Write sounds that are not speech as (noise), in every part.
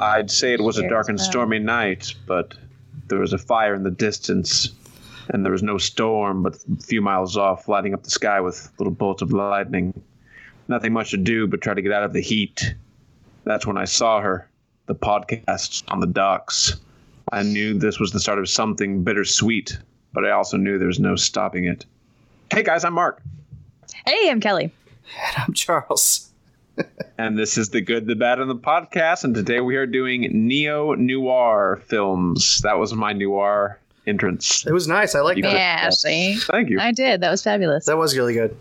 I'd say it was a dark and stormy night, but there was a fire in the distance, and there was no storm, but a few miles off, lighting up the sky with little bolts of lightning. Nothing much to do but try to get out of the heat. That's when I saw her, the podcast on the docks. I knew this was the start of something bittersweet, but I also knew there was no stopping it. Hey guys, I'm Mark, Hey, I'm Kelly. And I'm Charles. And this is the Good, the Bad, and the Podcast. And today we are doing neo noir films. That was my noir entrance. It was nice. I like You that. could- Yeah, see? Thank you. I did. That was fabulous. That was really good.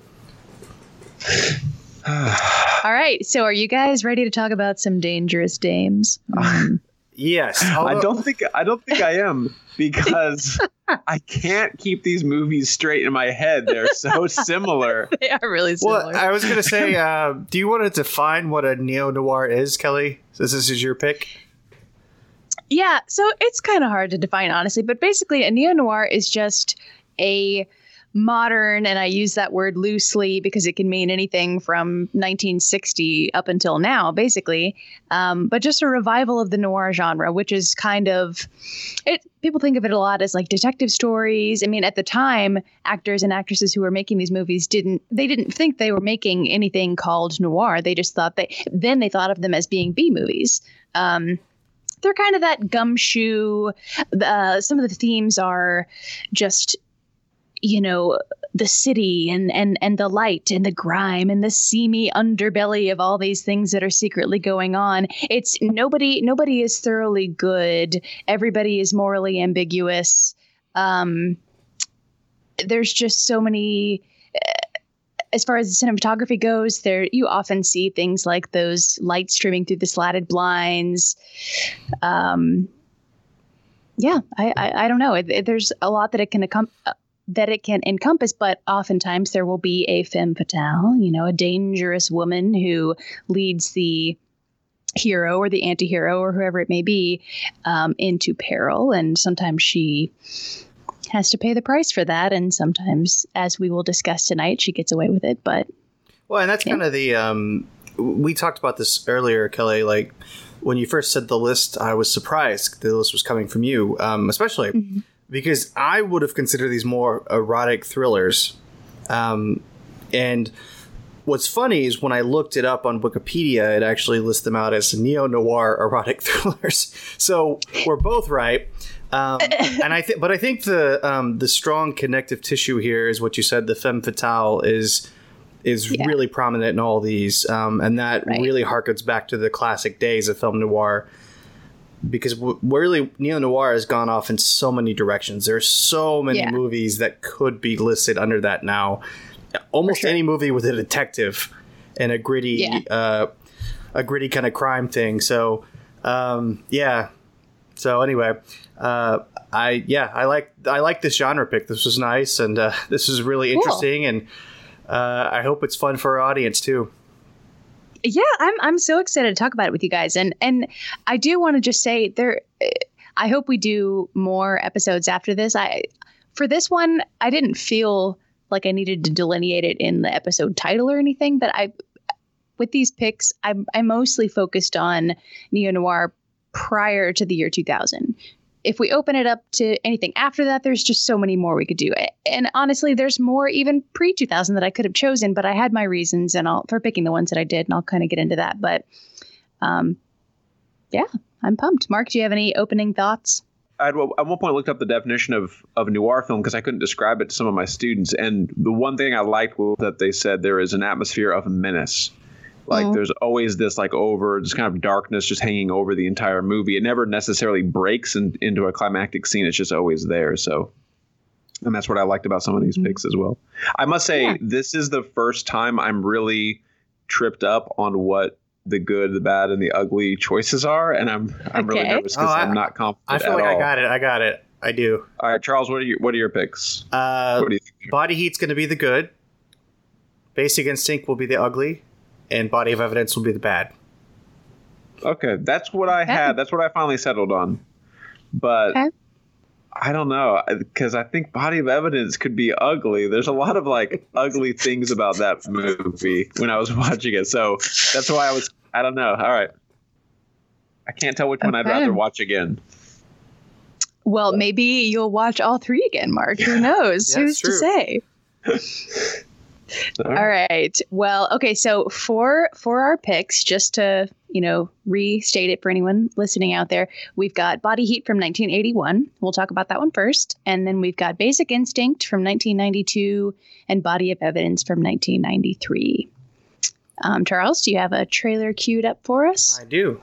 (sighs) All right. So, are you guys ready to talk about some dangerous dames? (laughs) Um, Yes. I don't think I don't think I am because (laughs) (laughs) I can't keep these movies straight in my head. They're so (laughs) similar. they are really similar. Well, I was gonna say, (laughs) uh, do you want to define what a neo noir is, Kelly? Since this is your pick. Yeah, so it's kind of hard to define, honestly, but basically, a neo noir is just a modern, and I use that word loosely because it can mean anything from 1960 up until now, basically, um, but just a revival of the noir genre, which is kind of it. People think of it a lot as like detective stories. I mean, at the time, actors and actresses who were making these movies didn't they didn't think they were making anything called noir. They just thought they then they thought of them as being B movies. Um, they're kind of that gumshoe. Uh, some of the themes are just, you know, the city and and and the light and the grime and the seamy underbelly of all these things that are secretly going on. It's nobody nobody is thoroughly good. Everybody is morally ambiguous. Um, there's just so many as far as cinematography goes, there you often see things like those lights streaming through the slatted blinds. Um, yeah, I, I, I don't know. There's a lot that it can accom- uh, that it can encompass, but oftentimes there will be a femme fatale, you know, a dangerous woman who leads the hero or the anti-hero or whoever it may be um, into peril, and sometimes she has to pay the price for that and sometimes as we will discuss tonight she gets away with it but Well, and that's Yeah. kind of the. Um, we talked about this earlier, Kelly. Like when you first said the list, I was surprised the list was coming from you, um, especially because I would have considered these more erotic thrillers. Um, and what's funny is when I looked it up on Wikipedia, it actually lists them out as neo noir erotic (laughs) thrillers. So we're both right. Um, (laughs) and I think, but I think the um, the strong connective tissue here is what you said. The femme fatale is is Yeah. really prominent in all these, um, and that Right. really harkens back to the classic days of film noir. Because w- really, neo noir has gone off in so many directions. There's so many Yeah. movies that could be listed under that now. Almost sure. any movie with a detective and a gritty, Yeah. uh, a gritty kind of crime thing. So, um, yeah. So anyway, uh, I yeah, I like I like this genre pick. This was nice, and uh, (laughs) this is really Cool. interesting, and uh, I hope it's fun for our audience too. Yeah i'm i'm so excited to talk about it with you guys. And and i do want to just say there i hope we do more episodes after this. I for this one i didn't feel like i needed to delineate it in the episode title or anything but i with these picks i i mostly focused on neo noir prior to the year 2000 if we open it up to anything after that, there's just so many more we could do. And honestly, there's more even pre 2000 that I could have chosen, but I had my reasons and I'll for picking the ones that I did, and I'll kind of get into that. But um, yeah, I'm pumped. Mark, do you have any opening thoughts? I at one point looked up the definition of, of noir film because I couldn't describe it to some of my students. And the one thing I liked was that they said there is an atmosphere of menace. Like Mhm. there's always this like over this kind of darkness just hanging over the entire movie. It never necessarily breaks in, into a climactic scene. It's just always there. So, and that's what I liked about some of these Mhm. picks as well. I must say Yeah. this is the first time I'm really tripped up on what the good, the bad, and the ugly choices are, and I'm I'm really nervous because Oh, I- I'm not confident. I feel at like all. I got it. I got it. I do. All right, Charles, what are your what are your picks? Uh, what do you think? Body Heat's going to be the good. Basic Instinct will be the ugly, and Body of Evidence will be the bad. Okay, that's what I Okay. had. That's what I finally settled on. But Okay. I don't know because I think Body of Evidence could be ugly. There's a lot of like ugly things about that movie when I was (laughs) watching it. So that's why I was. I don't know. All right. I can't tell which one I'd rather watch again. Well, maybe you'll watch all three again, Mark. Who knows? Yeah, Who's it's to say? (laughs) All All right. Well, okay. So for for our picks, just to you know restate it for anyone listening out there, we've got Body Heat from 1981. We'll talk about that one first, and then we've got Basic Instinct from 1992 and Body of Evidence from 1993. Um, Charles, do you have a trailer queued up for us? I do.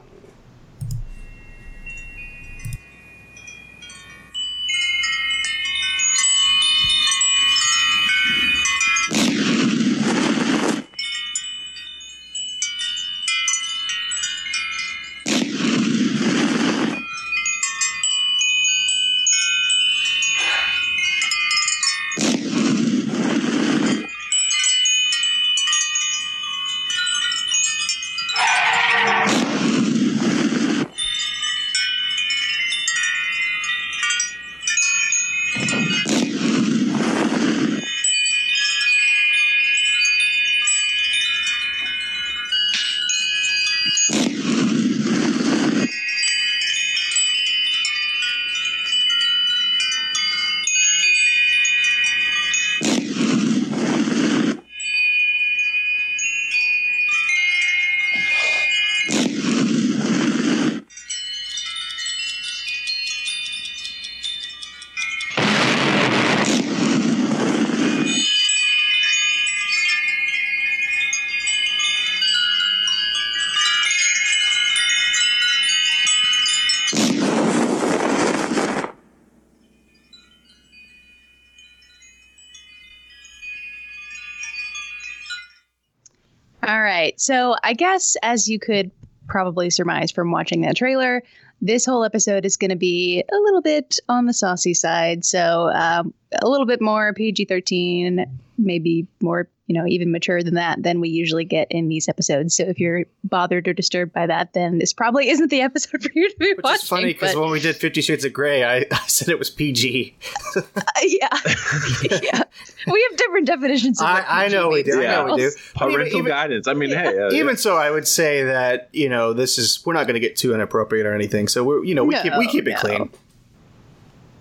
Right. So I guess as you could probably surmise from watching that trailer, this whole episode is going to be a little bit on the saucy side. So um, a little bit more PG 13, maybe more, you know, even mature than that than we usually get in these episodes. So if you're bothered or disturbed by that, then this probably (laughs) isn't the episode for you to be Which watching. is funny because but- when we did Fifty Shades of Grey, I, (laughs) I said it was PG. Uh, yeah. (laughs) yeah. We have different definitions of what I, I know we do. means. I know we do. Parental even- guidance. I mean, hey, uh, Even so, I would say that you know this is we're not going to get too inappropriate or anything. So we're you know we No, keep we keep it no. clean.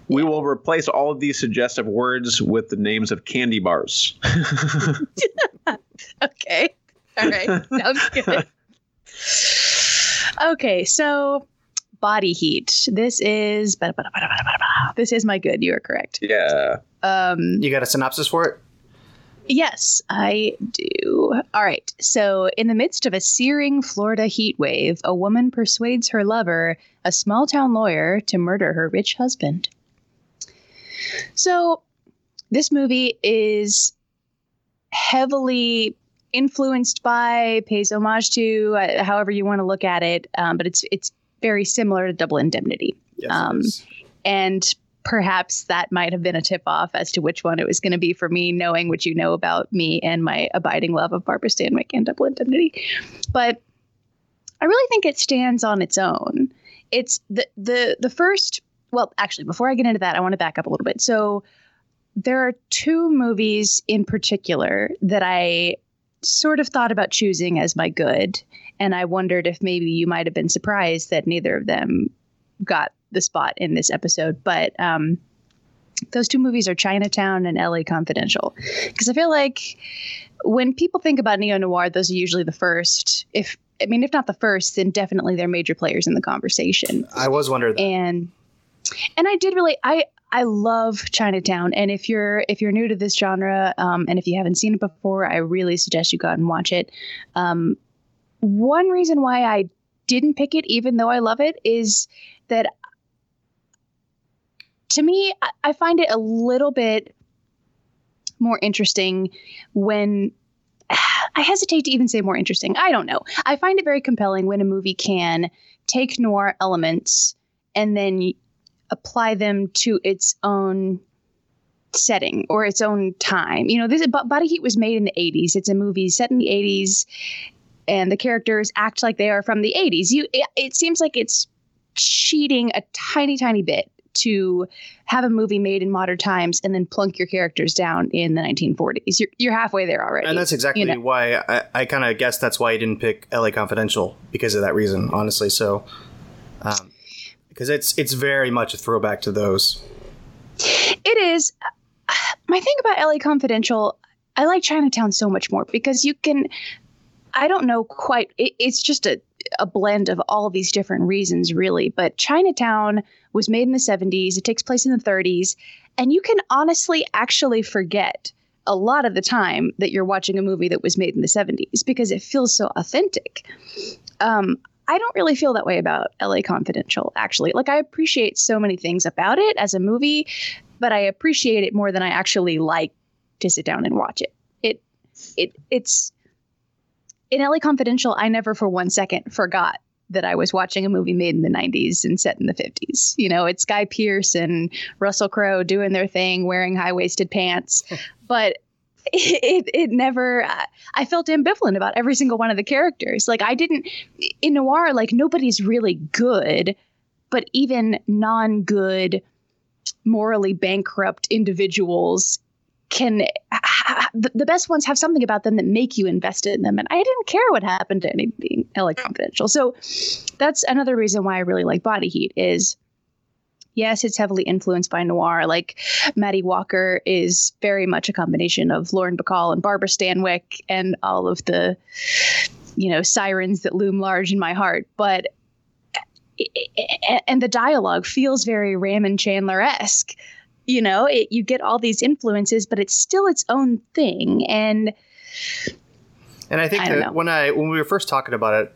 We will replace all of these suggestive words with the names of candy bars. (laughs) Okay. All right. Sounds good. Okay, so body heat. This is this is my good. You are correct. yeah. Um, You got a synopsis for it? yes, I do. All right. So, in the midst of a searing Florida heat wave, a woman persuades her lover, a small town lawyer, to murder her rich husband. So, this movie is heavily influenced by, pays homage to, uh, however you want to look at it, um, but it's it's very similar to Double Indemnity, Yes, Um, and perhaps that might have been a tip off as to which one it was going to be for me, knowing what you know about me and my abiding love of Barbara Stanwyck and Double Indemnity. But I really think it stands on its own. It's the the the first. Well, actually, before I get into that, I want to back up a little bit. So there are two movies in particular that I sort of thought about choosing as my good, and I wondered if maybe you might have been surprised that neither of them got the spot in this episode. But um, those two movies are Chinatown and LA Confidential, because I feel like when people think about neo noir, those are usually the first. If I mean, if not the first, then definitely they're major players in the conversation I was wondering that. and and I did really I I love Chinatown and if you're if you're new to this genre um, and if you haven't seen it before I really suggest you go out and watch it um, one reason why I didn't pick it even though I love it is that to me I, I find it a little bit more interesting when (sighs) I hesitate to even say more interesting. I don't know. I find it very compelling when a movie can take noir elements and then apply them to its own setting or its own time. You know, this Body Heat was made in the 80s. It's a movie set in the 80s and the characters act like they are from the 80s. You it, it seems like it's cheating a tiny tiny bit to have a movie made in modern times and then plunk your characters down in the 1940s. You're, you're halfway there already. And that's exactly you know. why I, I kind of guess that's why I didn't pick LA Confidential because of that reason, honestly. So um, because it's it's very much a throwback to those. It is. (sighs) My thing about LA Confidential, I like Chinatown so much more because you can. I don't know quite. It, it's just a a blend of all these different reasons, really. But Chinatown was made in the 70s. It takes place in the 30s, and you can honestly actually forget a lot of the time that you're watching a movie that was made in the 70s because it feels so authentic. Um, I don't really feel that way about LA Confidential, actually. Like, I appreciate so many things about it as a movie, but I appreciate it more than I actually like to sit down and watch it. It, it, it's in LA Confidential. I never for one second forgot that I was watching a movie made in the 90s and set in the 50s. You know, it's Guy Pearce and Russell Crowe doing their thing, wearing high waisted pants. (laughs) but (laughs) it, it never i felt ambivalent about every single one of the characters. Like i didn't in noir like nobody's really good but even non-good morally bankrupt individuals can (sighs) the, the best ones have something about them that make you invested in them and i didn't care what happened to anything la confidential. So that's another reason why i really like body heat is yes, it's heavily influenced by noir. Like Matty Walker is very much a combination of Lauren Bacall and Barbara Stanwyck and all of the, you know, sirens that loom large in my heart. But and the dialogue feels very Raymond Chandler esque. You know, it, you get all these influences, but it's still its own thing. And and I think I that when I when we were first talking about it,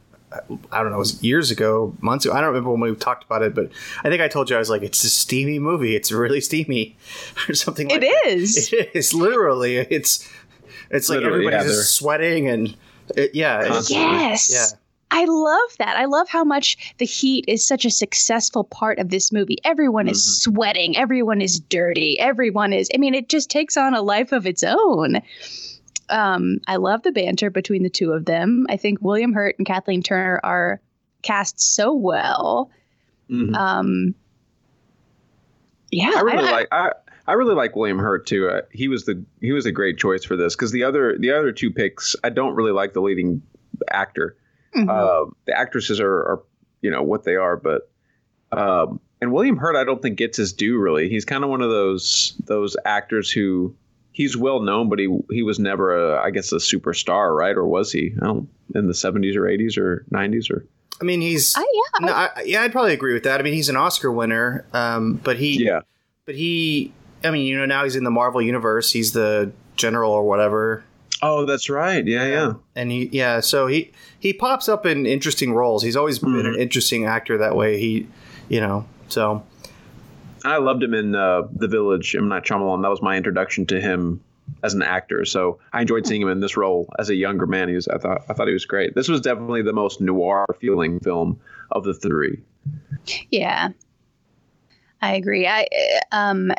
I don't know, it was years ago, months ago. I don't remember when we talked about it, but I think I told you I was like, it's a steamy movie. It's really steamy, (laughs) or something. like It is. (laughs) It is literally. It's it's like literally, everybody's yeah, just sweating and it, yeah. Yes. Yeah. I love that. I love how much the heat is such a successful part of this movie. Everyone mm-hmm. is sweating. Everyone is dirty. Everyone is. I mean, it just takes on a life of its own. Um, I love the banter between the two of them. I think William Hurt and Kathleen Turner are cast so well. Mm-hmm. Um, yeah, I really I, like. I, I really like William Hurt too. Uh, he was the he was a great choice for this because the other the other two picks I don't really like the leading actor. Mm-hmm. Uh, the actresses are, are you know what they are, but um, and William Hurt I don't think gets his due really. He's kind of one of those those actors who he's well known, but he he was never a I guess a superstar, right? Or was he? I don't in the seventies or eighties or nineties or. I mean, he's uh, yeah, no, I, yeah, I'd probably agree with that. I mean, he's an Oscar winner, um, but he yeah, but he, I mean, you know, now he's in the Marvel universe. He's the general or whatever. Oh, that's right. Yeah, yeah. And he, yeah, so he he pops up in interesting roles. He's always been mm-hmm. an interesting actor that way. He, you know, so I loved him in uh, The Village. M Night Shyamalan. That was my introduction to him as an actor. So I enjoyed seeing him in this role as a younger man. He was, I thought, I thought he was great. This was definitely the most noir feeling film of the three. Yeah, I agree. I um,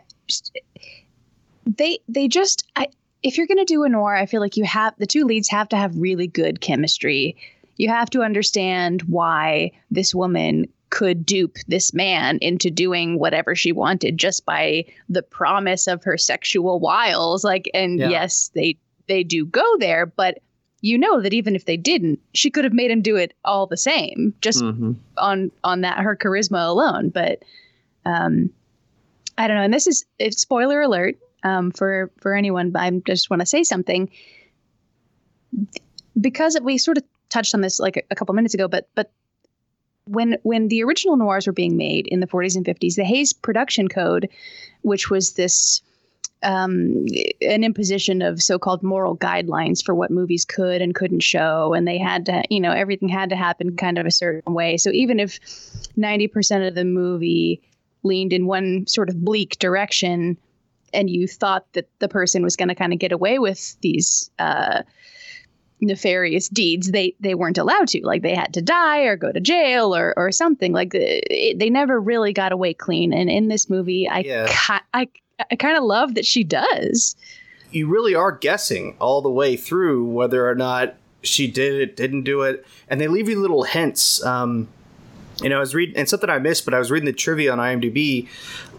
they they just I, if you're gonna do a noir, I feel like you have the two leads have to have really good chemistry. You have to understand why this woman could dupe this man into doing whatever she wanted just by the promise of her sexual wiles like and yeah. yes they they do go there but you know that even if they didn't she could have made him do it all the same just mm-hmm. on on that her charisma alone but um i don't know and this is it's spoiler alert um for for anyone but i just want to say something because we sort of touched on this like a, a couple minutes ago but but when when the original noirs were being made in the 40s and 50s, the Hays Production Code, which was this um, an imposition of so-called moral guidelines for what movies could and couldn't show, and they had to, you know, everything had to happen kind of a certain way. So even if 90% of the movie leaned in one sort of bleak direction, and you thought that the person was going to kind of get away with these. Uh, nefarious deeds they they weren't allowed to. Like they had to die or go to jail or or something. Like it, they never really got away clean. And in this movie i yeah. i i kind of love that she does. You really are guessing all the way through whether or not she did it didn't do it. And they leave you little hints um you know, I was reading and something I missed, but I was reading the trivia on IMDb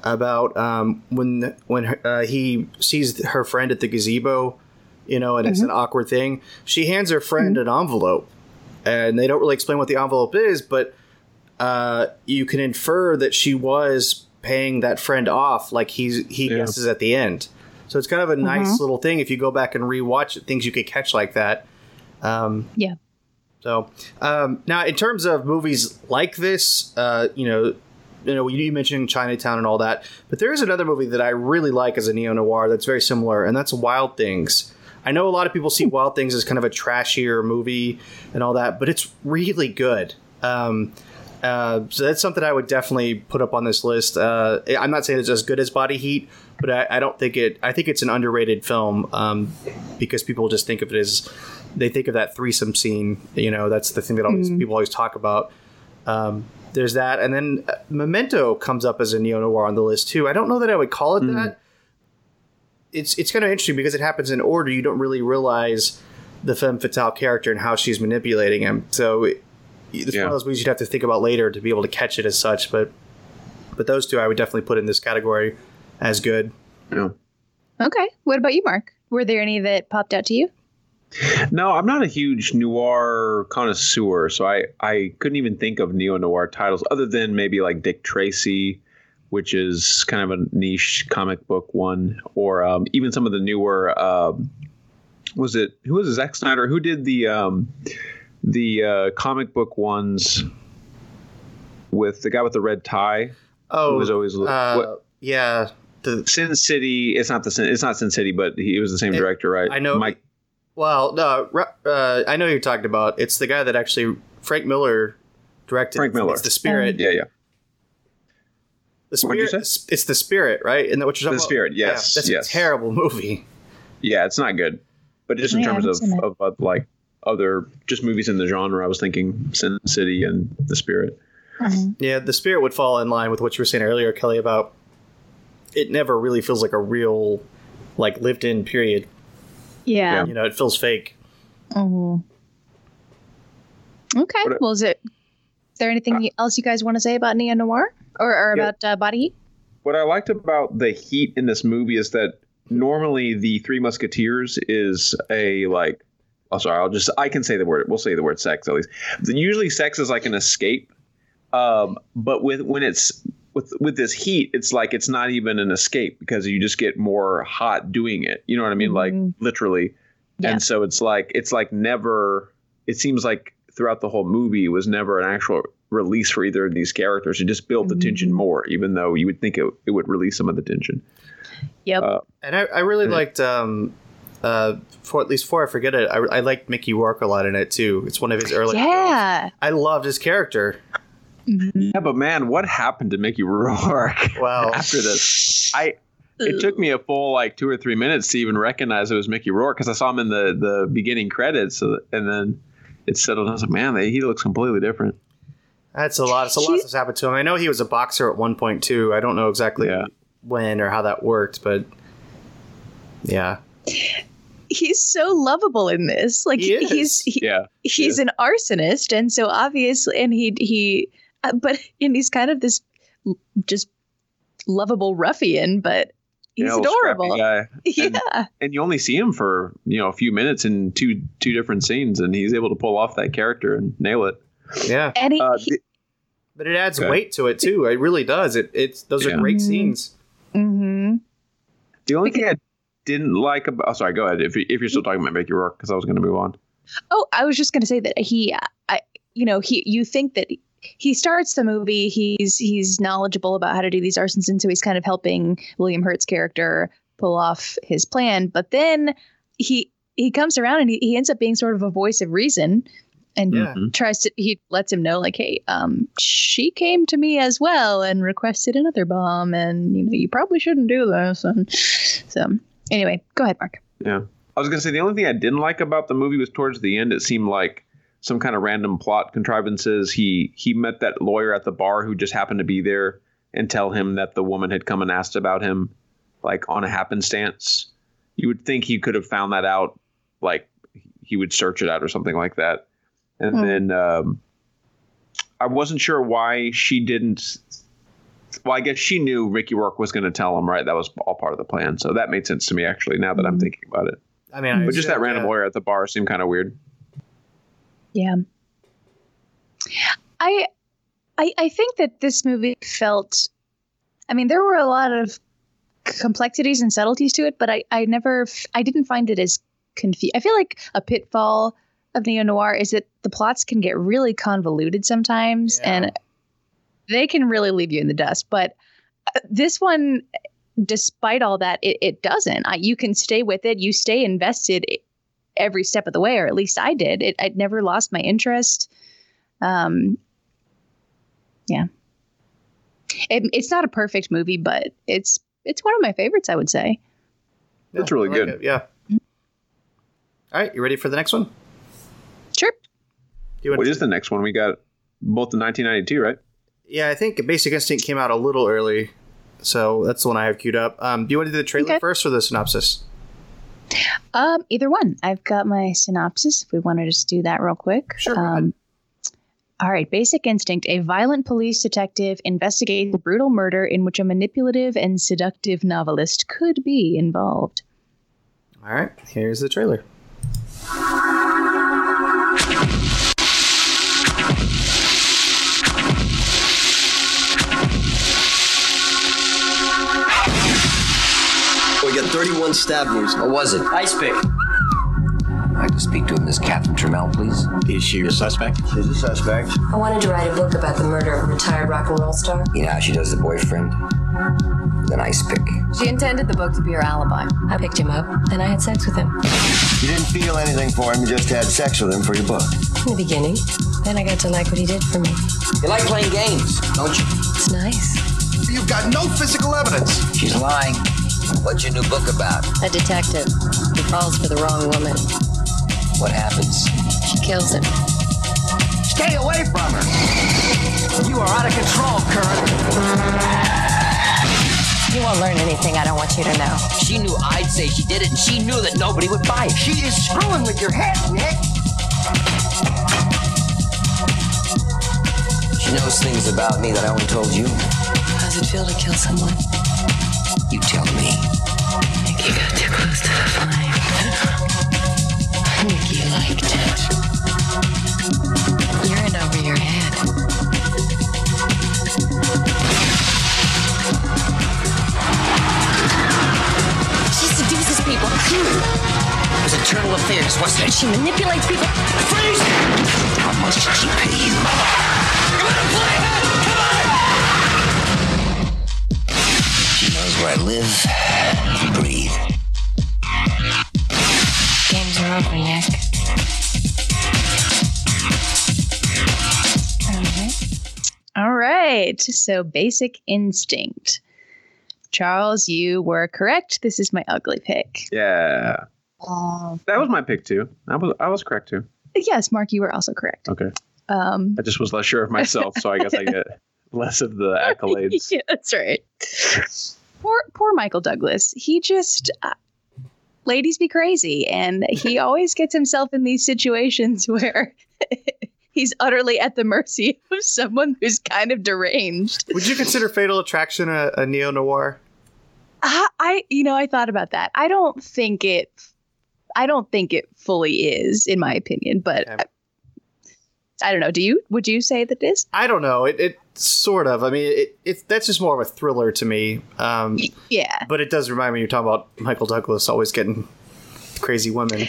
about um, when when uh, he sees her friend at the gazebo you know, and mm-hmm. it's an awkward thing. She hands her friend mm-hmm. an envelope, and they don't really explain what the envelope is, but uh, you can infer that she was paying that friend off, like he's he Yeah. guesses at the end. So it's kind of a nice little thing if you go back and rewatch it, things you could catch like that. Um, Yeah. so um, now, in terms of movies like this, uh, you know, you know, you mentioned Chinatown and all that, but there is another movie that I really like as a neo noir that's very similar, and that's Wild Things. I know a lot of people see (laughs) Wild Things as kind of a trashier movie and all that, but it's really good. Um, uh, so that's something I would definitely put up on this list. Uh, I'm not saying it's as good as Body Heat, but I, I don't think it. I think it's an underrated film um, because people just think of it as they think of that threesome scene. You know, that's the thing that always people always talk about. Um, there's that, and then uh, Memento comes up as a neo noir on the list too. I don't know that I would call it that. It's it's kind of interesting because it happens in order. You don't really realize the femme fatale character and how she's manipulating him. So it, it's Yeah. one of those movies you'd have to think about later to be able to catch it as such. But but those two I would definitely put in this category as good. Yeah. Okay. What about you, Mark? Were there any that popped out to you? No, I'm not a huge noir connoisseur, so I, I couldn't even think of neo noir titles other than maybe like Dick Tracy, which is kind of a niche comic book one, or um, even some of the newer. Um, was it who was it, Zack Snyder? Who did the um, the uh, comic book ones with the guy with the red tie? Oh, was always uh, what, yeah. The Sin City. It's not the Sin, it's not Sin City, but he was the same It- director, right? I know- Mike. well, no, uh, I know you're talking about. It's the guy that actually Frank Miller directed. Frank Miller. It's the Spirit. Yeah, yeah. The What'd you Spirit. say? It's the Spirit, right? And what you're talking The about? Spirit, yes, Yeah, that's yes. a terrible (laughs) movie. Yeah, it's not good. But just in Yeah, I terms of, of, of like other just movies in the genre, I was thinking Sin City and The Spirit. Yeah, the Spirit would fall in line with what you were saying earlier, Kelly, about it never really feels like a real, like lived in period. Yeah. You know, it feels fake. Mhm. Okay. What- well, is it? Is there anything else you guys want to say about neo noir or, or Yeah. about uh, Body Heat? What I liked about the heat in this movie is that normally the Three Musketeers is a like. Oh, sorry. I'll just. I can say the word. We'll say the word sex at least. Usually, sex is like an escape. Um, but with when it's with with this heat, it's like it's not even an escape because you just get more hot doing it. You know what I mean? Like Mhm. literally. Yeah. And so it's like it's like never. It seems like throughout the whole movie was never an actual release for either of these characters. It just built the tension more, even though you would think it, it would release some of the tension. Yep. Uh, And I, I really Yeah. liked, um, uh, for at least four, I forget it, I, I liked Mickey Rourke a lot in it too. It's one of his early. films. yeah. I loved his character. Mhm. Yeah, but man, what happened to Mickey Rourke (laughs) Well, after this? I it took me a full like two or three minutes to even recognize it was Mickey Rourke because I saw him in the the beginning credits, and then it settled. I was like, man, they, he looks completely different. That's a lot. It's a lot that's happened to him. I know he was a boxer at one point too. I don't know exactly Yeah. when or how that worked, but yeah, He's so lovable in this. Like He he's he, Yeah, he's an arsonist, and so obviously, and he he, uh, but and he's kind of this just lovable ruffian, but he's You know, adorable. guy. And- (laughs) Yeah. and you only see him for you know a few minutes in two two different scenes, and he's able to pull off that character and nail it. yeah. And he, Uh, he- the- But it adds Okay. weight to it too. It really does. It it's those Yeah. are great Mhm. scenes. mhm. The only thing I didn't like about oh sorry, go ahead if you, if you're still talking about Mickey Rourke because I was going to move on. Oh, I was just going to say that he, I, you know, he, you think that he starts the movie, he's he's knowledgeable about how to do these arsons, and so he's kind of helping William Hurt's character pull off his plan. But then he he comes around and he, he ends up being sort of a voice of reason, and Yeah. Mhm. tries to he lets him know like, hey, um, she came to me as well and requested another bomb, and you know, you probably shouldn't do this, and so anyway, go ahead, Mark. Yeah. I was going to say the only thing I didn't like about the movie was towards the end it seemed like some kind of random plot contrivances. He he met that lawyer at the bar who just happened to be there and tell him that the woman had come and asked about him like on a happenstance. You would think he could have found that out like he would search it out or something like that. And Hmm. then um I wasn't sure why she didn't well, I guess she knew Ricky Rourke was going to tell him, right? That was all part of the plan. So that made sense to me, actually, now that I'm Mhm. thinking about it. I mean, I But just that random yeah. lawyer at the bar seemed kind of weird. Yeah. I I, I think that this movie felt I mean, there were a lot of complexities and subtleties to it, but I, I never I didn't find it as confused. I feel like a pitfall of neo noir is that the plots can get really convoluted sometimes Yeah. and they can really leave you in the dust. But uh, this one, despite all that, it, it doesn't. I, you can stay with it. You stay invested every step of the way, or at least I did. It, I never lost my interest. Um, yeah, it, it's not a perfect movie, but it's it's one of my favorites. I would say. That's really like good. it, Yeah. All right, you ready for the next one? Sure. Do you want What to- is the next one? We got both in 1992, right? Yeah, I think Basic Instinct came out a little early, so that's the one I have queued up. Um, do you want to do the trailer Okay. first or the synopsis? Um, either one. I've got my synopsis. If we want to just do that real quick. Sure, Um, all right. Basic Instinct: A violent police detective investigates a brutal murder in which a manipulative and seductive novelist could be involved. All right, here's the trailer. We got 31 stab wounds. What was it? Ice pick. I'd like to speak to Miss Catherine Trammell, please. Is she a suspect? She's a suspect. I wanted to write a book about the murder of a retired rock and roll star. You know how she does the boyfriend? With an ice pick. She intended the book to be her alibi. I picked him up, and I had sex with him. You didn't feel anything for him, you just had sex with him for your book. In the beginning. Then I got to like what he did for me. You like playing games, don't you? It's nice. You've got no physical evidence. She's lying. What's your new book about? A detective. He falls for the wrong woman. What happens? She kills him. Stay away from her. You are out of control, Kurt. You won't learn anything I don't want you to know. She knew I'd say she did it, and she knew that nobody would buy it. She is screwing with your head, Nick. She knows things about me that I only told you. How does it feel to kill someone? You tell me. I think you got too close to the flame. I think you liked it. You're in over your head. She seduces people. Hmm. It was internal affairs, wasn't it? She manipulates people. Freeze! How much did she pay you? You wanna play it? Where I live and breathe. Games are over, Nick. All right. So, Basic Instinct. Charles, you were correct. This is my ugly pick. Yeah. That was my pick too. I was I was correct too. Yes, Mark, you were also correct. Okay. Um, I just was less sure of myself, so I guess I get (laughs) less of the accolades. (laughs) yeah, that's right. Poor, poor Michael Douglas. He just, uh, ladies be crazy, and he (laughs) always gets himself in these situations (laughs) where (laughs) he's utterly at the mercy of someone who's kind of deranged. Would you consider Fatal Attraction a, a neo noir? I, I, you know, I thought about that. I don't think it. I don't think it fully is, in my opinion. But. I, don't know. Do you? Would you say that it is? I don't know. It, it sort of. I mean, it, it that's just more of a thriller to me. Um, Yeah. but it does remind me. You're talking about Michael Douglas always getting crazy women.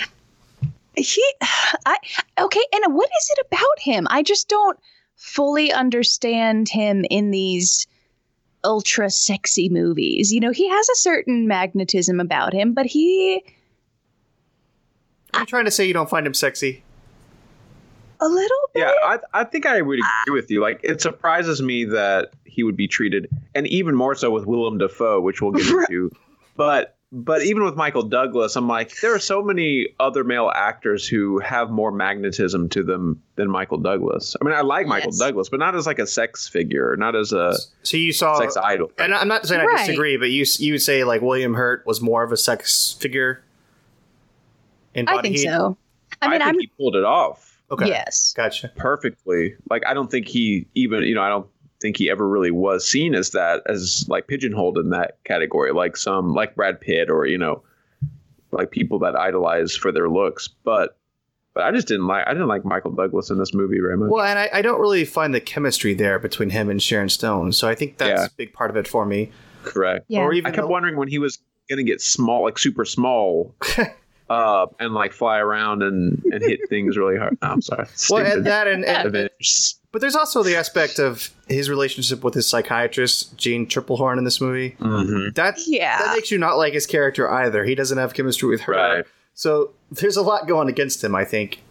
he (sighs) i okay and what is it about him i just don't fully understand him in these ultra sexy movies you know he has a certain magnetism about him but he Are you trying to say you don't find him sexy? A little bit Yeah, I, I think I would ah. agree with you. Like, it surprises me that he would be treated, and even more so with Willem Dafoe, which we'll get Right. (laughs) into. But but even with Michael Douglas, I'm like, there are so many other male actors who have more magnetism to them than Michael Douglas. I mean, I like Michael Douglas, but not as like a sex figure, not as a So you saw, sex idol. and I'm not saying I disagree, but you you would say like William Hurt was more of a sex figure. In i Body think Heat? so i mean think i'm he pulled it off Okay. yes Gotcha. perfectly. Like, I don't think he even, you know, I don't think he ever really was seen as that, as like pigeonholed in that category, like some, like Brad Pitt or, you know, like people that idolize for their looks. But But I just didn't like I didn't like Michael Douglas in this movie very much. Well, and I, I don't really find the chemistry there between him and Sharon Stone, so I think that's Yeah. a big part of it for me. Correct. Yeah. Or I even kept though- wondering when he was gonna get small, like super small, (laughs) uh, and like fly around and, and hit things really hard. No, I'm sorry. (laughs) well, Stupid. and that and, and Avengers. but there's also the aspect of his relationship with his psychiatrist Jeanne Tripplehorn in this movie. Mhm. That Yeah. that makes you not like his character either. He doesn't have chemistry with her. Right. So there's a lot going against him, I think.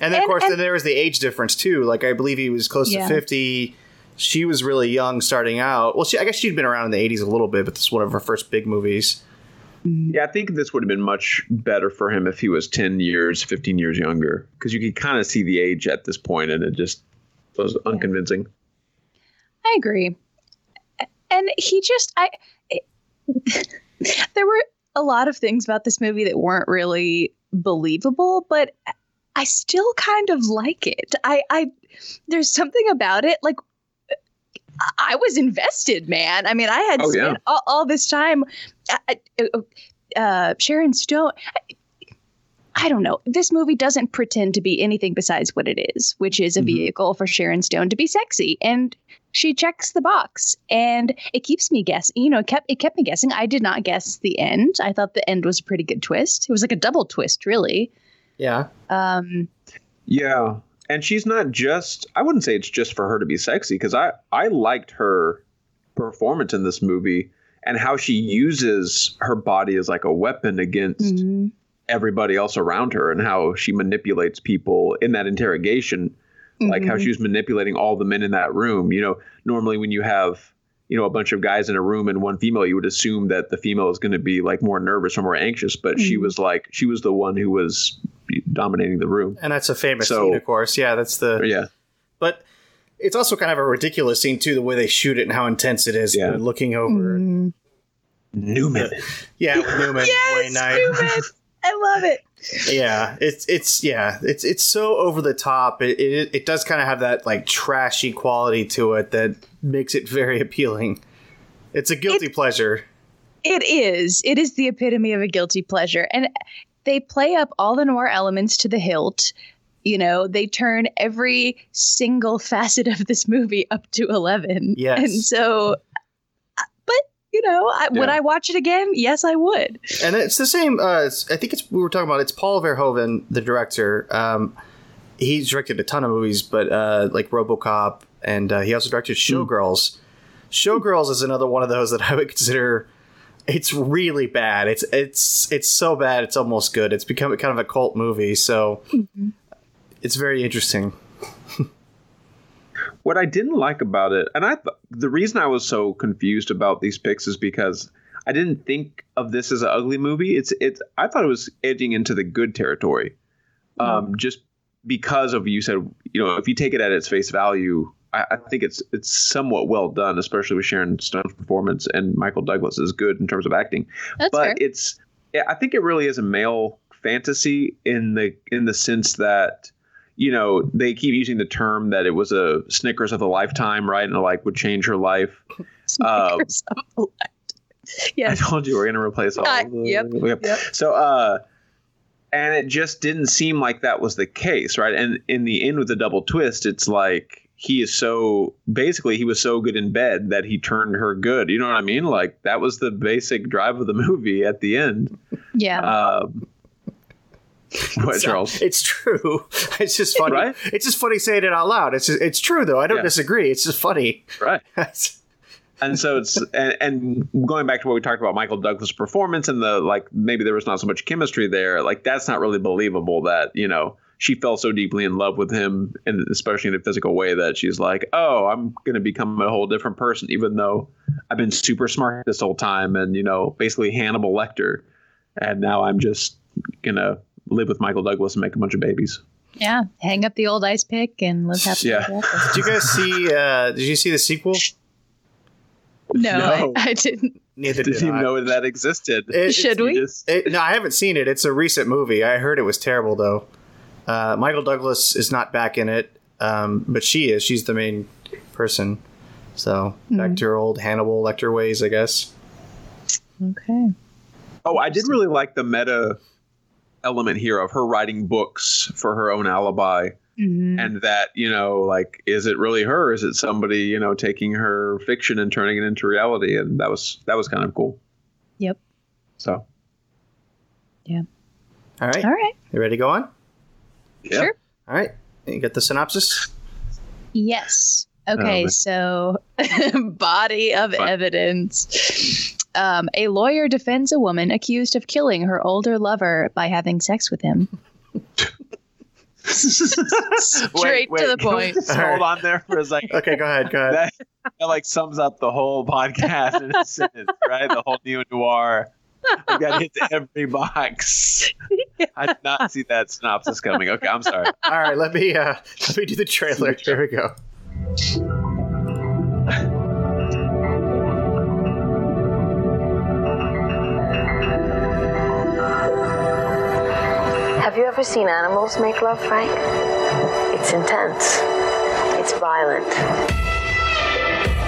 And then, of And- course, and- then there was the age difference too. Like I believe he was close Yeah. to fifty. She was really young starting out. Well, she, I guess she'd been around in the '80s a little bit, but this is one of her first big movies. Mm. Yeah, I think this would have been much better for him if he was 10 years, 15 years younger, because you could kind of see the age at this point, and it just was unconvincing. I agree. And he just I (laughs) there were a lot of things about this movie that weren't really believable, but I still kind of like it. I I there's something about it like I was invested, man. I mean, I had Oh, yeah. all, all this time. I- I- Uh, Sharon Stone. I, I don't know. This movie doesn't pretend to be anything besides what it is, which is a Mhm. vehicle for Sharon Stone to be sexy, and she checks the box. And it keeps me guessing. You know, it kept it kept me guessing. I did not guess the end. I thought the end was a pretty good twist. It was like a double twist, really. Yeah, Um, Yeah. And she's not just, I wouldn't say it's just for her to be sexy, because I, I liked her performance in this movie and how she uses her body as like a weapon against mhm. everybody else around her and how she manipulates people in that interrogation like how Mhm. she was manipulating all the men in that room you know normally when you have you know a bunch of guys in a room and one female you would assume that the female is going to be like more nervous or more anxious but she Mhm. was like she was the one who was dominating the room and that's a famous So- scene, of course. Yeah, that's the. yeah But it's also kind of a ridiculous scene too, the way they shoot it and how intense it is. Yeah. Looking over. Mhm. newman Yeah, with Newman, Wayne Yes, Knight. Newman. I love it. Yeah it's it's yeah it's it's so over the top it it, it does kind of have that like trashy quality to it that makes it very (laughs) appealing it's a guilty It- pleasure It is. It is the epitome of a guilty pleasure. And they play up all the noir elements to the hilt. You know, they turn every single facet of this movie up to 11. Yes. And so, you know, I, would I watch it again? Yes, I would. and it's the same uh it's- i think it's we were talking about it's paul verhoeven the director. Um he's directed a ton of movies but uh like robocop and uh, he also directed showgirls. Showgirls is another one of those that i would consider it's really bad. It's it's it's so bad it's almost good. It's become kind of a cult movie so it's very interesting what I didn't like about it, and I th- the reason I was so confused about these picks is because I didn't think of this as an ugly movie. It's it's I thought it was edging into the good territory, um, just because of you said you know if you take it at its face value, I, I think it's it's somewhat well done, especially with Sharon Stone's performance and Michael Douglas is good in terms of acting That's but fair. it's I think it really is a male fantasy in the in the sense that you know they keep using the term that it was a Snickers of a lifetime, right? And like would change her life. (laughs) Snickers of a life. I told you we're gonna replace all. Uh, of the, yep, yep. So uh, and it just didn't seem like that was the case, right? And in the end with the double twist, it's like he is so basically he was so good in bed that he turned her good. You know what I mean? Like that was the basic drive of the (laughs) movie at the end. Yeah. Um, what, uh, Charles? it's true (laughs) it's just funny Right? it's just funny saying it out loud it's just, it's true though i don't Yeah. disagree it's just funny Right. (laughs) And so it's and, and going back to what we talked about Michael Douglas' performance and the like maybe there was not so much chemistry there. Like that's not really believable that, you know, she fell so deeply in love with him and especially in a physical way that she's like, "Oh, I'm going to become a whole different person even though I've been super smart this whole time and, you know, basically Hannibal Lecter and now I'm just going to live with Michael Douglas and make a bunch of babies." yeah. Hang up the old ice pick and live happily Yeah. ever (laughs) after. did you guys see uh did you see the sequel No, No. I, I didn't. neither Didn't even know that existed. It- Should we? just- It, no, I haven't seen it. It's a recent movie. I heard it was terrible though. Uh, Michael Douglas is not back in it, um, but she is. She's the main person. So back to her old Hannibal Lecter ways, I guess. Okay. Oh, I did really like the meta element here of her writing books for her own alibi Mhm. and that you know like is it really her is it somebody you know taking her fiction and turning it into reality and that was that was kind of cool Yep. so Yeah. All right. All right. You ready to go on? yeah. Sure. All right. You get the synopsis? Yes. Oh, Okay, man. so (laughs) body of Fun. evidence. Um, a lawyer defends a woman accused of killing her older lover by having sex with him. (laughs) Straight to the point. hold on there for a second Okay, go ahead. Go ahead. that, that like sums up the whole podcast in a sentence right the whole neo noir we got hit every box i did not see that synopsis coming okay i'm sorry All right, let me uh let me do the trailer. Here we go. Ever seen animals make love, Frank? It's intense. It's violent.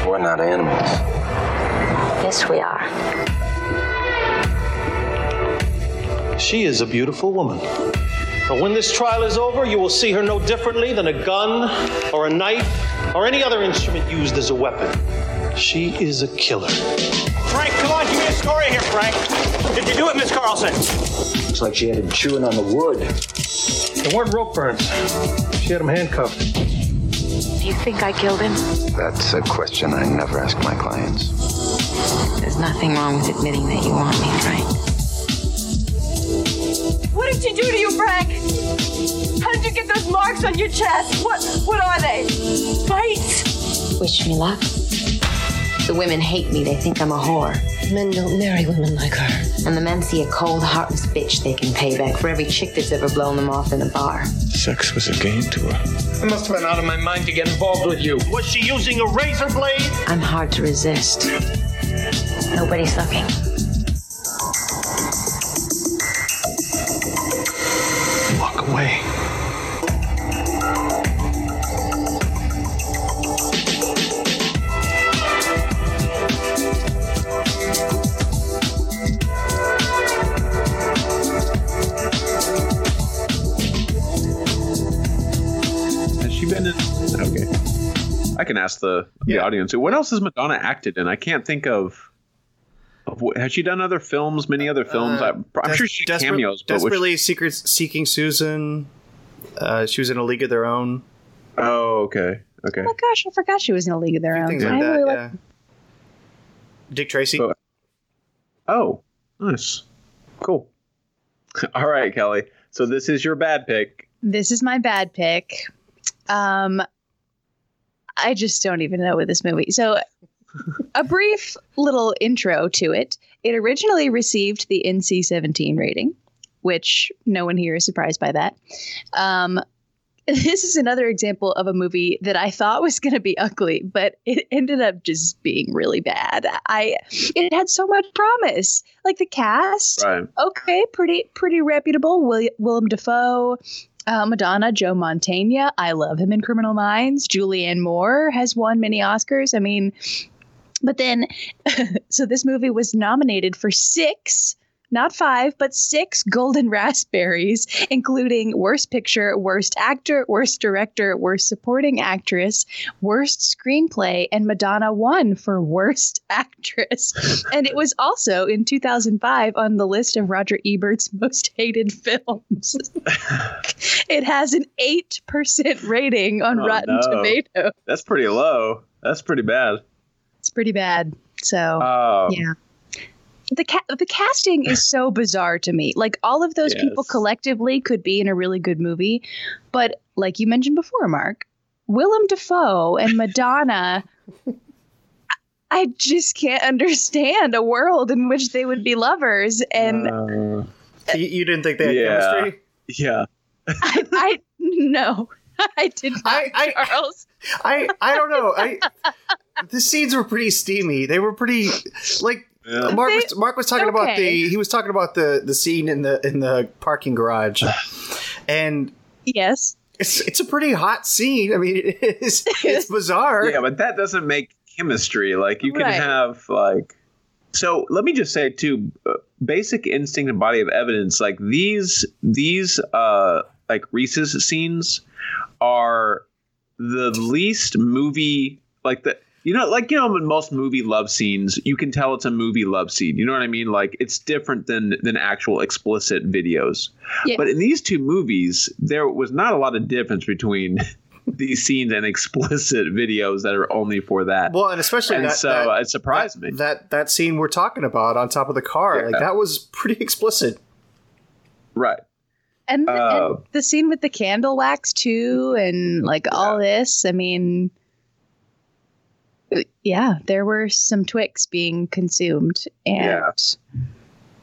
We're not animals. Yes, we are. She is a beautiful woman. But when this trial is over, you will see her no differently than a gun or a knife or any other instrument used as a weapon. She is a killer. Frank, come on, give me a story here, Frank. Did you do it, Miss Carlson? Looks like she had him chewing on the wood. There weren't rope burns. She had him handcuffed. Do you think I killed him? That's a question I never ask my clients. There's nothing wrong with admitting that you want me, Frank. What did she do to you, Frank? How did you get those marks on your chest? What what are they? Bites? Wish me luck. The women hate me. They think I'm a whore. Men don't marry women like her. And the men see a cold, heartless bitch they can pay back for every chick that's ever blown them off in a bar. Sex was a game to her. I must have been out of my mind to get involved with you. Was she using a razor blade? I'm hard to resist. Nobody's looking. The the Yeah. audience. What else has Madonna acted in? I can't think of. of what, has she done other films? Many other films? Uh, I'm, I'm Des- sure she did Desper- cameos, but which, desperately secrets seeking Susan. Uh, she was in a league of their own. oh, okay, okay. Oh my gosh, I forgot she was in a league of their own. Things I like that. really like- yeah. Dick Tracy. So- Oh, nice, cool. (laughs) All right, Kelly. So this is your bad pick. This is my bad pick. Um, I just don't even know with this movie. So, a brief little intro to it. It originally received the NC 17 rating, which no one here is surprised by that. Um, this is another example of a movie that I thought was going to be ugly, but it ended up just being really bad. I it had so much promise, like the cast Right. okay, pretty pretty reputable. William, Willem Dafoe, uh, Madonna, Joe Mantegna. I love him in Criminal Minds. Julianne Moore has won many Oscars. I mean, but then, (laughs) so this movie was nominated for six. Not five, but six Golden Raspberries, including Worst Picture, Worst Actor, Worst Director, Worst Supporting Actress, Worst Screenplay, and Madonna won for Worst (laughs) Actress. and it was also in 2005 on the list of Roger Ebert's most hated (laughs) films. (laughs) it has an 8% rating on Oh, Rotten no. Tomatoes. That's pretty low. That's pretty bad. It's pretty bad. So, Oh, yeah. The ca- the casting is so bizarre to me. Like all of those people collectively could be in a really good movie, but like you mentioned before, Mark, Willem Dafoe and Madonna I just can't understand a world in which they would be lovers and Uh, you, you didn't think they had Yeah. chemistry? yeah. I, I no, (laughs) I did not, I- I- Charles. I I don't know. I the scenes were pretty steamy. They were pretty like Yeah. Mark They- was Mark was talking about the he was talking about the the scene in the in the parking garage, and yes, it's it's a pretty hot scene. I mean, (laughs) it is it's (laughs) bizarre. Yeah, but that doesn't make chemistry. Like you can Right. have like So let me just say too, uh, basic instinct and body of evidence, like these these uh like Reese's scenes are the least movie like the you know like you know in most movie love scenes you can tell it's a movie love scene. You know what i mean? Like it's different than than actual explicit videos. Yeah. but in these two movies there was not a lot of difference between (laughs) these scenes and explicit videos that are only for that. Well, and especially and that, so that, it surprised me. that that scene we're talking about on top of the car, like that was pretty explicit. right. And, Uh, and the scene with the candle wax too, and like all this. I mean, yeah, there were some Twix being consumed, and Yeah.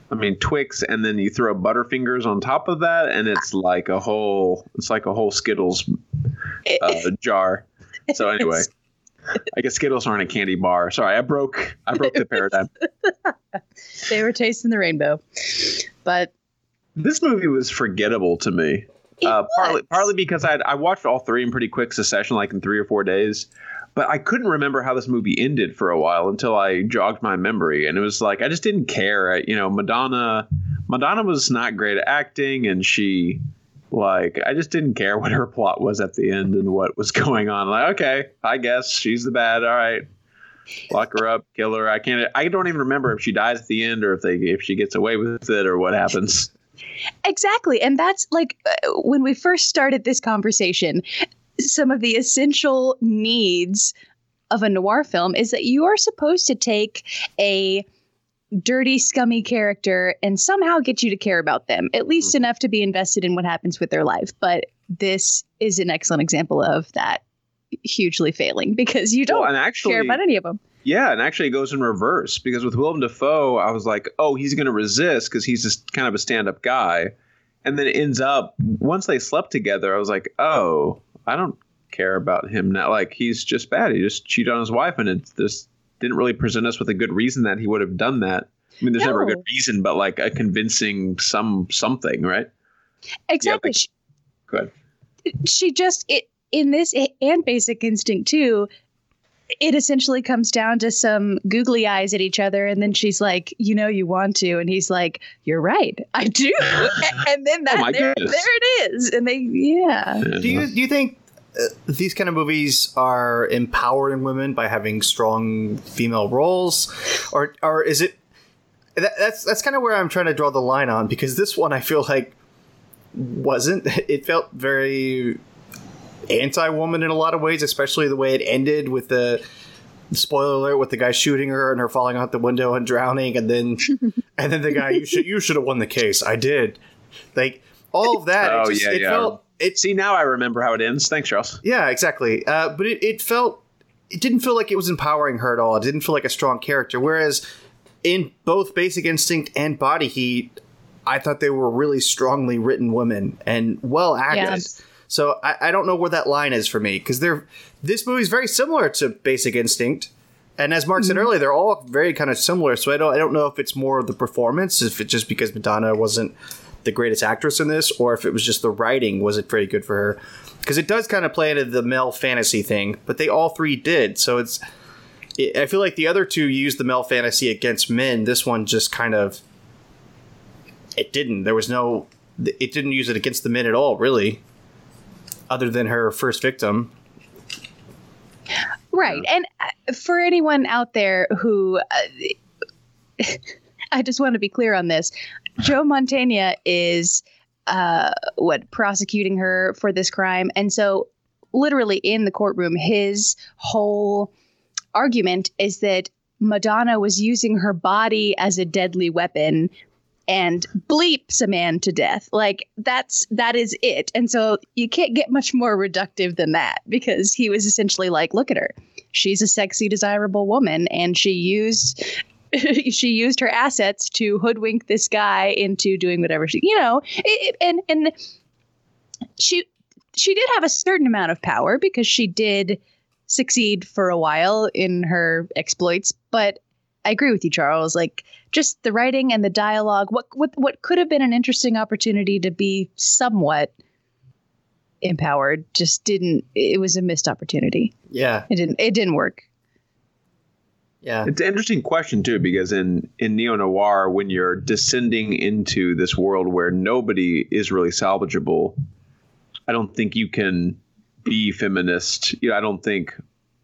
I mean Twix, and then you throw Butterfingers on top of that, and it's like a whole it's like a whole Skittles uh, (laughs) jar. So anyway, I guess Skittles aren't a candy bar. Sorry, I broke I broke the paradigm. (laughs) they were tasting the rainbow. But This movie was forgettable to me. Uh, partly partly because I I watched all three in pretty quick succession, like in three or four days. But I couldn't remember how this movie ended for a while until I jogged my memory, and it was like I just didn't care. I- You know, Madonna, Madonna was not great at acting, and she, like, I just didn't care (laughs) what her plot was at the end and what was going on. Like, okay, I guess she's the bad. All right, lock her up, kill her. I can't. I don't even remember if she dies at the end or if they if she gets away with it or what happens. Exactly. And that's like uh, when we first started this conversation, some of the essential needs of a noir film is that you are supposed to take a dirty, scummy character and somehow get you to care about them, at least mm-hmm. enough to be invested in what happens with their life. But this is an excellent example of that hugely failing because you don't Well, actually- care about any of them. Yeah, and actually it goes in reverse because with Willem Dafoe, I was like, oh, he's going to resist because he's just kind of a stand up guy. And then it ends up, once they slept together, I was like, oh, I don't care about him now. Like, he's just bad. He just cheated on his wife, and it just didn't really present us with a good reason that he would have done that. I mean, there's never a good reason, but like a convincing some something, right? Exactly. like- She- Good. she just it in this and basic instinct too it essentially comes down to some googly eyes at each other and then she's like you know you want to and he's like you're right i do (laughs) and then that my there, goodness. there it is and they yeah Do you do you think uh, these kind of movies are empowering women by having strong female roles, or or is it? That, that's that's kind of where I'm trying to draw the line on because this one I feel like wasn't. (laughs) It felt very anti-woman in a lot of ways, especially the way it ended with the spoiler alert with the guy shooting her and her falling out the window and drowning, and then (laughs) and then the guy you should you should have won the case. I did. Like all of that. oh, it just, yeah, it yeah. felt it, See, now I remember how it ends. Thanks, Charles. yeah, exactly. Uh, but it, it felt it didn't feel like it was empowering her at all. It didn't feel like a strong character. Whereas in both Basic Instinct and Body Heat, I thought they were really strongly written women and well acted. Yes. So I, I don't know where that line is for me because they're this movie's very similar to Basic Instinct. And as Mark said mm-hmm. earlier, they're all very kind of similar. So I don't I don't know if it's more of the performance, if it's just because Madonna wasn't the greatest actress in this, or if it was just the writing wasn't very good for her. Because it does kind of play into the male fantasy thing, but they all three did. So it's it, I feel like the other two used the male fantasy against men. This one just kind of it didn't. There was no it didn't use it against the men at all, really. Other than her first victim. right. And uh, for anyone out there who uh, (laughs) i just want to be clear on this. Joe Mantegna is uh what prosecuting her for this crime. And so literally in the courtroom his whole argument is that madonna was using her body as a deadly weapon and bleeps a man to death. Like that's that is it. And so you can't get much more reductive than that because he was essentially like look at her. She's a sexy desirable woman and she used (laughs) she used her assets to hoodwink this guy into doing whatever she you know it, and and she she did have a certain amount of power because she did succeed for a while in her exploits but i agree with you charles like just the writing and the dialogue what what what could have been an interesting opportunity to be somewhat empowered just didn't it was a missed opportunity Yeah. it didn't it didn't work Yeah. It's an interesting question too, because in in neo noir, when you're descending into this world where nobody is really salvageable, I don't think you can be feminist. You know, I don't think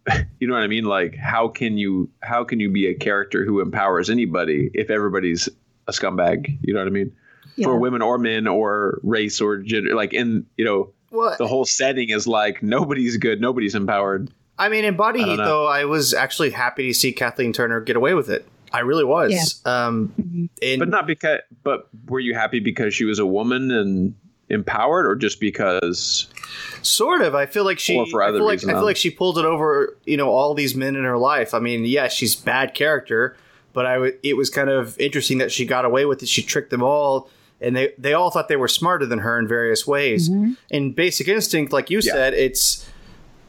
(laughs) you know what I mean. Like, how can you how can you be a character who empowers anybody if everybody's a scumbag? You know what I mean? For women or men or race or gender, like in you know, Well, the whole setting is like nobody's good, nobody's empowered. I mean, in Body Heat, though, I was actually happy to see Kathleen Turner get away with it. I really was. Um, and But not because. But were you happy because she was a woman and empowered, or just because? Sort of. I feel like she. Or for I other feel like reason, I feel like she pulled it over. You know, all these men in her life. I mean, yeah, she's bad character, but I. w- It was kind of interesting that she got away with it. She tricked them all, and they they all thought they were smarter than her in various ways. Mm-hmm. In Basic Instinct, like you Yeah. said, it's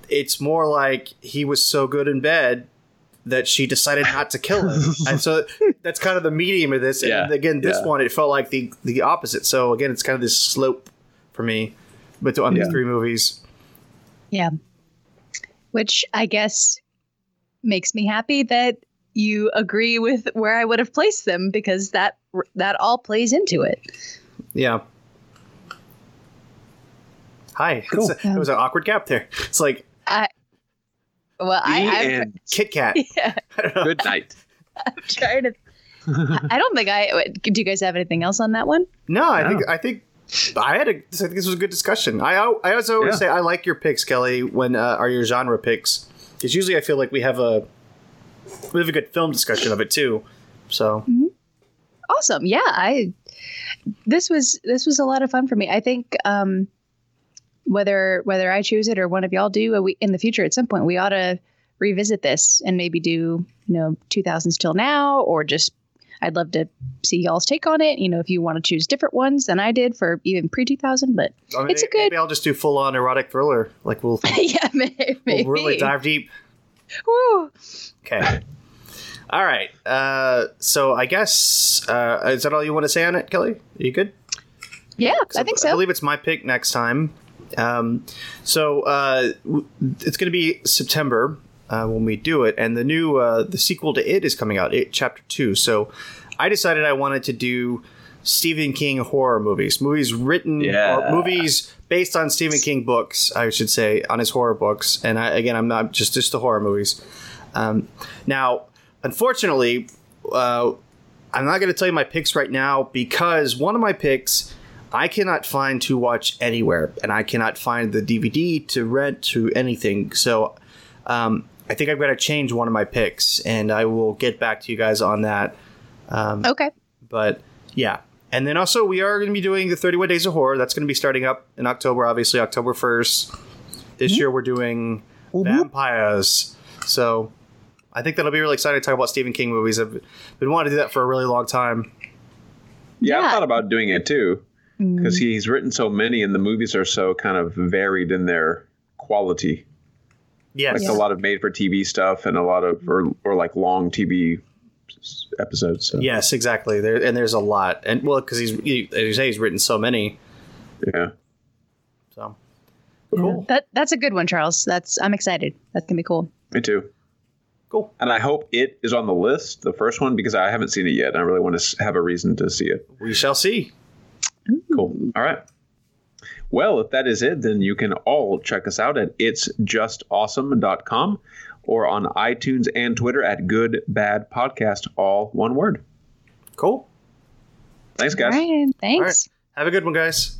it's more like he was so good in bed that she decided not to kill him, (laughs) and so that's kind of the medium of this. Yeah. And again, this Yeah. one it felt like the the opposite. So again, it's kind of this slope for me, but on Yeah. these three movies. Yeah. Which I guess makes me happy that you agree with where I would have placed them because that that all plays into it. Yeah. Hi. Cool. It's a- it was an awkward gap there. It's like I well, I, The I'm, end. Kit Kat. yeah, I don't know. Good night. I'm trying to. I- I don't think I. Do you guys have anything else on that one? No, I No. think I think I had a. I think this was a good discussion. I I also always Yeah. say I like your picks, Kelly. When uh, are your genre picks? Because usually I feel like we have a we have a good film discussion of it too. So Awesome. Yeah, I. This was this was a lot of fun for me. I think um, whether whether I choose it or one of y'all do, uh, we, in the future at some point we ought to revisit this and maybe do you know 2000s till now or just I'd love to see y'all's take on it. You know, if you want to choose different ones than I did for even pre 2000, but I mean, it's a good. maybe I'll just do full on erotic thriller. Like we'll, (laughs) yeah, (laughs) maybe. we'll really dive deep. Woo. Okay. All right. Uh, so I guess uh, is that all you want to say on it, Kelly? Are you good? Yeah, I think so. I believe it's my pick next time. Um, so uh, w- it's going to be September uh, when we do it, and the new uh, the sequel to It is coming out, It Chapter Two. So I decided I wanted to do Stephen King horror movies, movies written Yeah. or movies based on Stephen King books, I should say, on his horror books. And I, again, I'm not just just the horror movies. Um, now, unfortunately, uh, I'm not going to tell you my picks right now because one of my picks I cannot find to watch anywhere, and I cannot find the DVD to rent to anything. So um, I think I've got to change one of my picks, and I will get back to you guys on that. Um, Okay. but yeah. And then also, we are going to be doing the 31 Days of Horror. That's going to be starting up in October, obviously, October 1st. This mm-hmm. year, we're doing mm-hmm. vampires. So I think that'll be really exciting to talk about Stephen King movies. I've been wanting to do that for a really long time. Yeah, Yeah. I thought about doing it too because mm-hmm. he's written so many, and the movies are so kind of varied in their quality. Yes. Like a lot of made-for-TV stuff, and a lot of or or like long TV episodes. So. Yes, exactly. There and there's a lot, and well, because he's he, as you say, he's written so many. yeah. So Cool. That that's a good one, Charles. That's I'm excited. That's gonna be cool. Me too. Cool. And I hope it is on the list, the first one, because I haven't seen it yet. And I really want to have a reason to see it. we shall see. Cool. All right. Well, if that is it, then you can all check us out at itsjustawesome.com or on iTunes and Twitter at Good Bad Podcast, all one word. Cool. Thanks, guys. All right. All right. Thanks. Have a good one, guys.